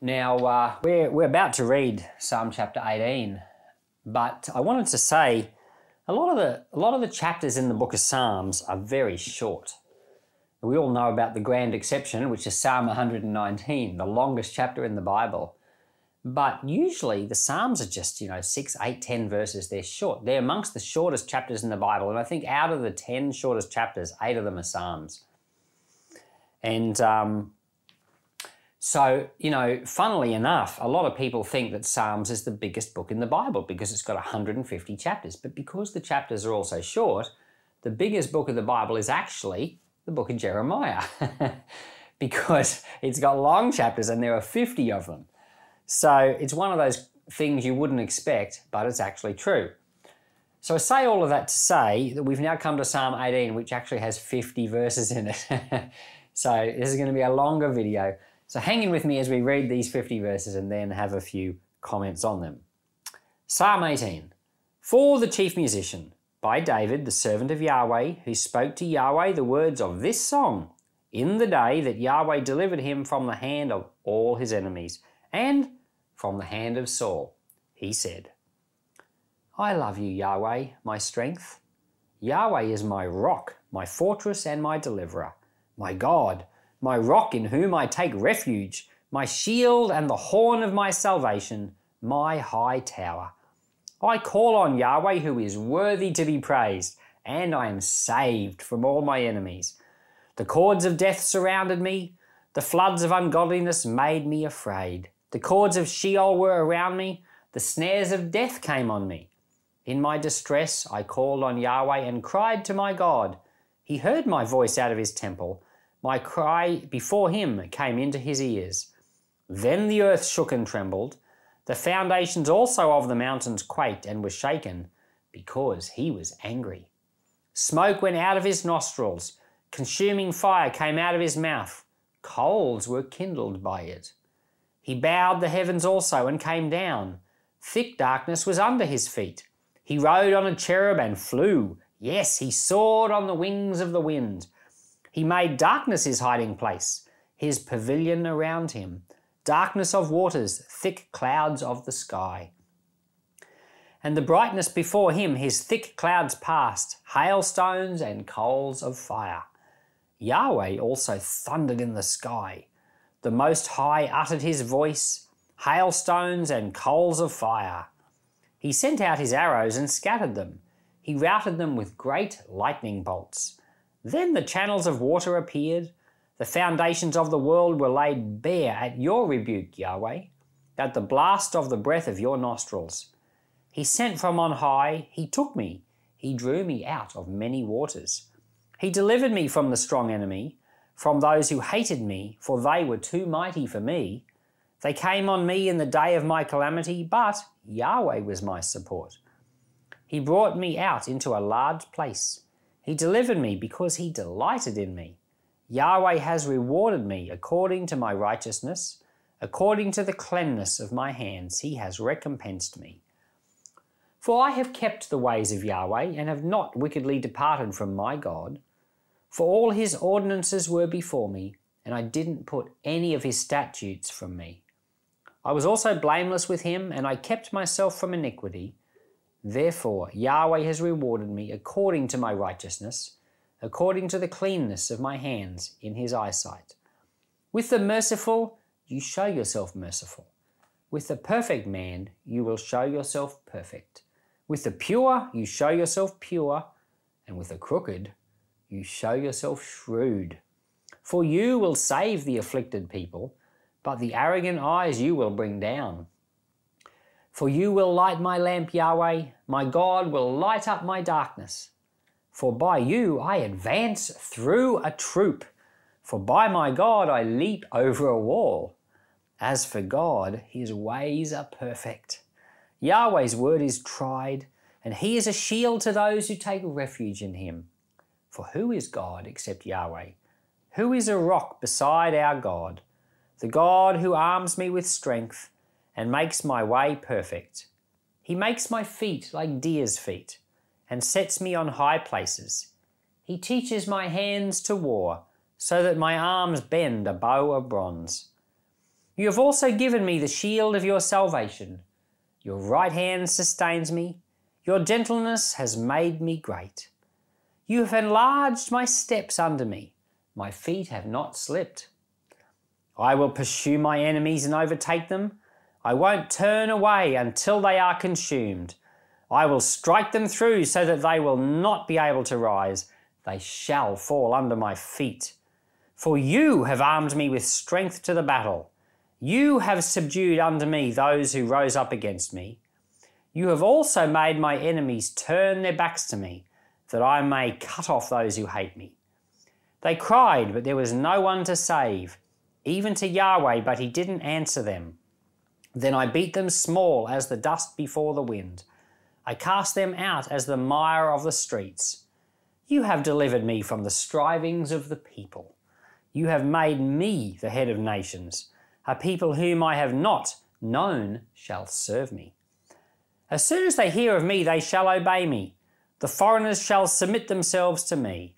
Now, uh, we're, we're about to read Psalm chapter 18, but I wanted to say a lot of the, a lot of the chapters in the book of Psalms are very short. We all know about the grand exception, which is Psalm 119, the longest chapter in the Bible. But usually the Psalms are just, you know, six, eight, ten verses. They're short. They're amongst the shortest chapters in the Bible. And I think out of the 10 shortest chapters, eight of them are Psalms. And um, so, you know, funnily enough, a lot of people think that Psalms is the biggest book in the Bible because it's got 150 chapters. But because the chapters are also short, the biggest book of the Bible is actually the book of Jeremiah because it's got long chapters and there are 50 of them. So it's one of those things you wouldn't expect, but it's actually true. So I say all of that to say that we've now come to Psalm 18, which actually has 50 verses in it. so this is going to be a longer video. So hang in with me as we read these 50 verses and then have a few comments on them. Psalm 18 For the chief musician, by David, the servant of Yahweh, who spoke to Yahweh the words of this song in the day that Yahweh delivered him from the hand of all his enemies and from the hand of Saul. He said, I love you, Yahweh, my strength. Yahweh is my rock, my fortress, and my deliverer, my God my rock in whom I take refuge, my shield and the horn of my salvation, my high tower. I call on Yahweh who is worthy to be praised, and I am saved from all my enemies. The cords of death surrounded me, the floods of ungodliness made me afraid. The cords of Sheol were around me, the snares of death came on me. In my distress I called on Yahweh and cried to my God. He heard my voice out of his temple. My cry before him came into his ears. Then the earth shook and trembled. The foundations also of the mountains quaked and were shaken, because he was angry. Smoke went out of his nostrils, consuming fire came out of his mouth, coals were kindled by it. He bowed the heavens also and came down. Thick darkness was under his feet. He rode on a cherub and flew. Yes, he soared on the wings of the wind. He made darkness his hiding place, his pavilion around him, darkness of waters, thick clouds of the sky. And the brightness before him, his thick clouds passed, hailstones and coals of fire. Yahweh also thundered in the sky. The Most High uttered his voice, hailstones and coals of fire. He sent out his arrows and scattered them. He routed them with great lightning bolts. Then the channels of water appeared. The foundations of the world were laid bare at your rebuke, Yahweh, at the blast of the breath of your nostrils. He sent from on high, he took me, he drew me out of many waters. He delivered me from the strong enemy, from those who hated me, for they were too mighty for me. They came on me in the day of my calamity, but Yahweh was my support. He brought me out into a large place. He delivered me because he delighted in me. Yahweh has rewarded me according to my righteousness, according to the cleanness of my hands, he has recompensed me. For I have kept the ways of Yahweh, and have not wickedly departed from my God. For all his ordinances were before me, and I didn't put any of his statutes from me. I was also blameless with him, and I kept myself from iniquity. Therefore, Yahweh has rewarded me according to my righteousness, according to the cleanness of my hands in his eyesight. With the merciful, you show yourself merciful. With the perfect man, you will show yourself perfect. With the pure, you show yourself pure. And with the crooked, you show yourself shrewd. For you will save the afflicted people, but the arrogant eyes you will bring down. For you will light my lamp, Yahweh. My God will light up my darkness. For by you I advance through a troop. For by my God I leap over a wall. As for God, his ways are perfect. Yahweh's word is tried, and he is a shield to those who take refuge in him. For who is God except Yahweh? Who is a rock beside our God? The God who arms me with strength and makes my way perfect. He makes my feet like deer's feet and sets me on high places. He teaches my hands to war so that my arms bend a bow of bronze. You have also given me the shield of your salvation. Your right hand sustains me. Your gentleness has made me great. You have enlarged my steps under me. My feet have not slipped. I will pursue my enemies and overtake them. I won't turn away until they are consumed. I will strike them through so that they will not be able to rise. They shall fall under my feet. For you have armed me with strength to the battle. You have subdued under me those who rose up against me. You have also made my enemies turn their backs to me, that I may cut off those who hate me. They cried, but there was no one to save, even to Yahweh, but he didn't answer them. Then I beat them small as the dust before the wind. I cast them out as the mire of the streets. You have delivered me from the strivings of the people. You have made me the head of nations. A people whom I have not known shall serve me. As soon as they hear of me, they shall obey me. The foreigners shall submit themselves to me.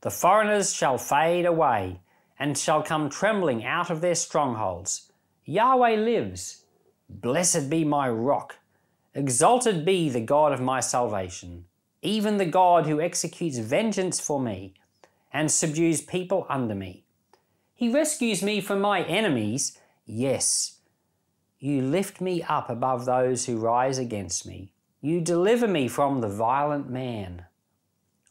The foreigners shall fade away and shall come trembling out of their strongholds. Yahweh lives. Blessed be my rock. Exalted be the God of my salvation, even the God who executes vengeance for me and subdues people under me. He rescues me from my enemies. Yes, you lift me up above those who rise against me. You deliver me from the violent man.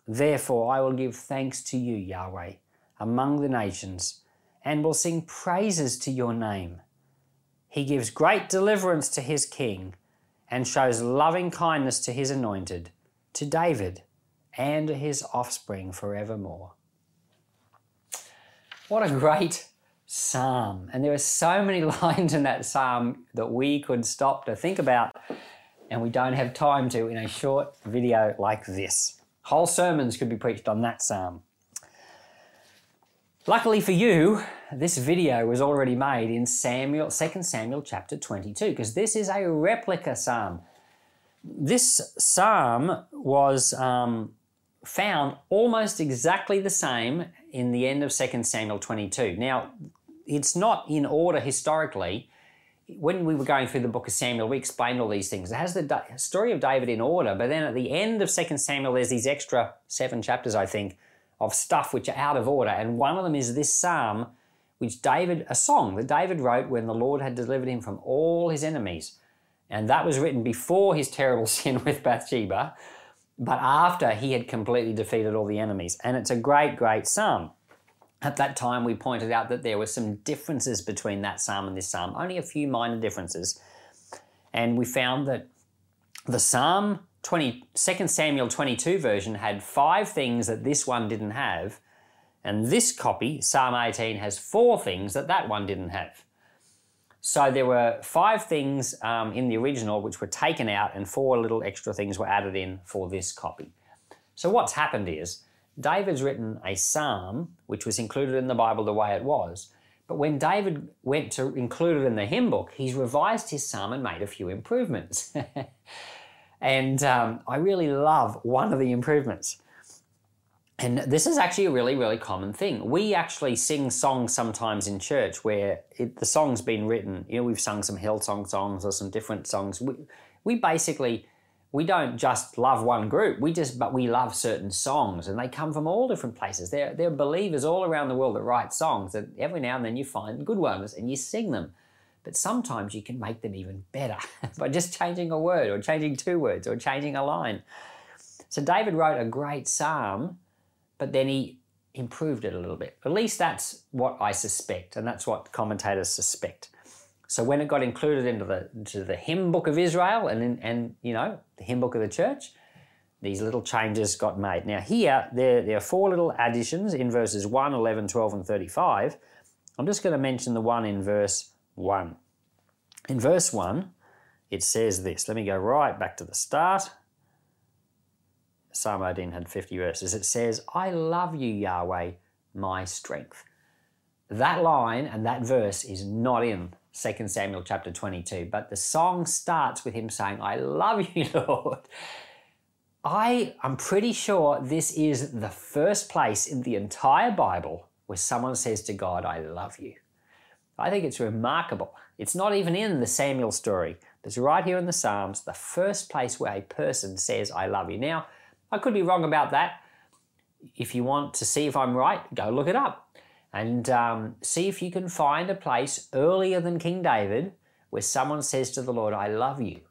Therefore, I will give thanks to you, Yahweh, among the nations, and will sing praises to your name. He gives great deliverance to his king, and shows loving kindness to his anointed, to David, and his offspring forevermore. What a great psalm. And there are so many lines in that psalm that we could stop to think about, and we don't have time to in a short video like this. Whole sermons could be preached on that psalm. Luckily for you, this video was already made in Samuel, 2 Samuel chapter 22, because this is a replica psalm. This psalm was um, found almost exactly the same in the end of 2 Samuel 22. Now, it's not in order historically. When we were going through the book of Samuel, we explained all these things. It has the story of David in order, but then at the end of 2 Samuel, there's these extra seven chapters, I think, of stuff which are out of order. And one of them is this psalm, which David, a song that David wrote when the Lord had delivered him from all his enemies. And that was written before his terrible sin with Bathsheba, but after he had completely defeated all the enemies. And it's a great, great psalm. At that time, we pointed out that there were some differences between that psalm and this psalm, only a few minor differences. And we found that the psalm 20, 2 Samuel 22 version had five things that this one didn't have, and this copy, Psalm 18, has four things that that one didn't have. So there were five things um, in the original which were taken out, and four little extra things were added in for this copy. So what's happened is David's written a psalm which was included in the Bible the way it was. But when David went to include it in the hymn book, he's revised his psalm and made a few improvements. and um, I really love one of the improvements. And this is actually a really, really common thing. We actually sing songs sometimes in church where it, the song's been written. You know, we've sung some Hillsong songs or some different songs. We, we basically we don't just love one group. We just, but we love certain songs, and they come from all different places. There, there are believers all around the world that write songs, and every now and then you find good ones and you sing them. But sometimes you can make them even better by just changing a word, or changing two words, or changing a line. So David wrote a great psalm, but then he improved it a little bit. At least that's what I suspect, and that's what commentators suspect. So when it got included into the into the hymn book of Israel and in, and you know the hymn book of the church, these little changes got made. Now here there, there are four little additions in verses 1, 11, 12 and 35. I'm just going to mention the one in verse 1. In verse 1, it says this. Let me go right back to the start. Psalm 18 had 50 verses. It says, I love you, Yahweh, my strength. That line and that verse is not in 2 Samuel chapter 22. But the song starts with him saying, I love you, Lord. I am pretty sure this is the first place in the entire Bible where someone says to God, I love you. I think it's remarkable. It's not even in the Samuel story. It's right here in the Psalms, the first place where a person says, I love you. Now, I could be wrong about that. If you want to see if I'm right, go look it up and um, see if you can find a place earlier than King David where someone says to the Lord, I love you.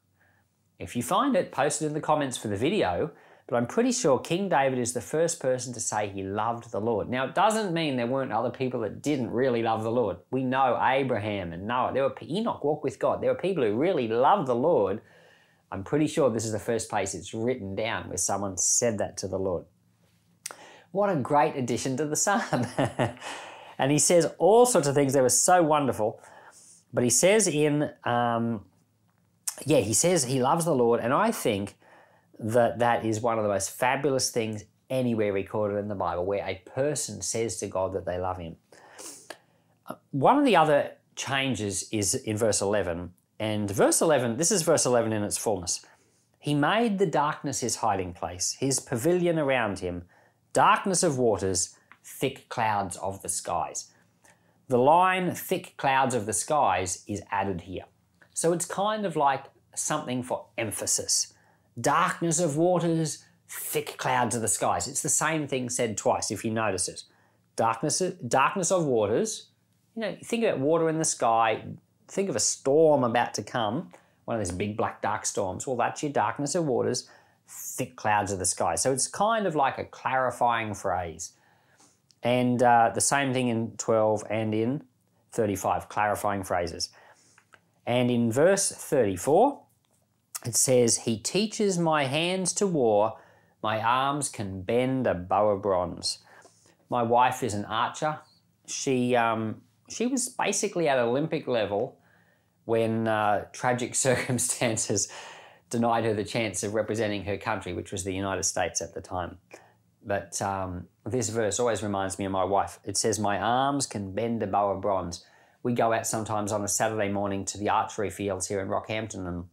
If you find it, post it in the comments for the video. But I'm pretty sure King David is the first person to say he loved the Lord. Now, it doesn't mean there weren't other people that didn't really love the Lord. We know Abraham and Noah. There were Enoch walked with God. There were people who really loved the Lord. I'm pretty sure this is the first place it's written down where someone said that to the Lord. What a great addition to the psalm. and he says all sorts of things that were so wonderful. But he says in um, yeah, he says he loves the Lord, and I think that that is one of the most fabulous things anywhere recorded in the Bible, where a person says to God that they love Him. Uh, one of the other changes is in verse 11, and verse 11, this is verse 11 in its fullness. He made the darkness his hiding place, his pavilion around him, darkness of waters, thick clouds of the skies. The line thick clouds of the skies is added here. So it's kind of like something for emphasis. Darkness of waters, thick clouds of the skies. It's the same thing said twice if you notice it. Darkness, darkness of waters. You know, think about water in the sky. Think of a storm about to come, one of those big black dark storms. Well, that's your darkness of waters, thick clouds of the sky. So it's kind of like a clarifying phrase. And uh, the same thing in 12 and in 35, clarifying phrases. And in verse 34, it says, He teaches my hands to war, my arms can bend a bow of bronze. My wife is an archer. She, um, she was basically at Olympic level when uh, tragic circumstances denied her the chance of representing her country, which was the United States at the time. But um, this verse always reminds me of my wife. It says, My arms can bend a bow of bronze we go out sometimes on a Saturday morning to the archery fields here in Rockhampton, and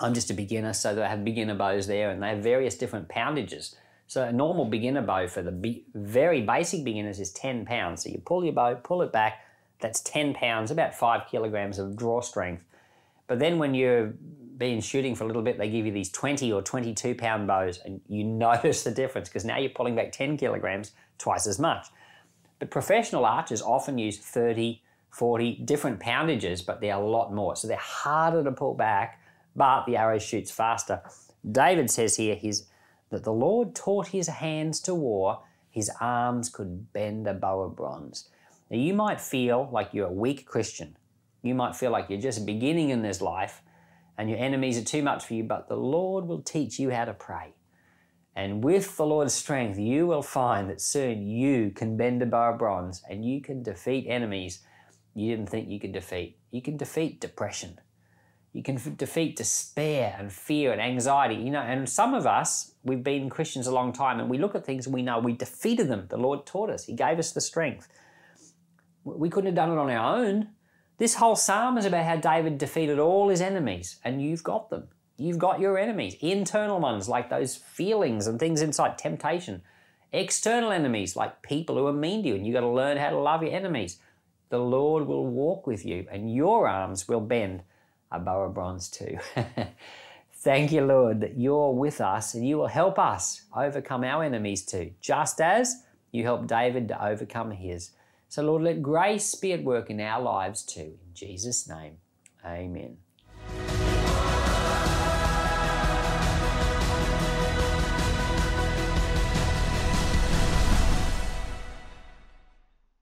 I'm just a beginner, so they have beginner bows there, and they have various different poundages. So a normal beginner bow for the very basic beginners is 10 pounds. So you pull your bow, pull it back, that's 10 pounds, about five kilograms of draw strength. But then when you're been shooting for a little bit, they give you these 20 or 22 pound bows, and you notice the difference because now you're pulling back 10 kilograms, twice as much. But professional archers often use 30 40 different poundages, but they're a lot more. So they're harder to pull back, but the arrow shoots faster. David says here his, that the Lord taught his hands to war, his arms could bend a bow of bronze. Now you might feel like you're a weak Christian. You might feel like you're just beginning in this life and your enemies are too much for you, but the Lord will teach you how to pray. And with the Lord's strength, you will find that soon you can bend a bow of bronze and you can defeat enemies you didn't think you could defeat. You can defeat depression. You can defeat despair and fear and anxiety. You know, and some of us, we've been Christians a long time and we look at things and we know we defeated them. The Lord taught us, He gave us the strength. We couldn't have done it on our own. This whole psalm is about how David defeated all his enemies, and you've got them. You've got your enemies, internal ones like those feelings and things inside, temptation, external enemies like people who are mean to you, and you've got to learn how to love your enemies the Lord will walk with you and your arms will bend a bow of bronze too. Thank you, Lord, that you're with us and you will help us overcome our enemies too, just as you helped David to overcome his. So, Lord, let grace be at work in our lives too. In Jesus' name, amen.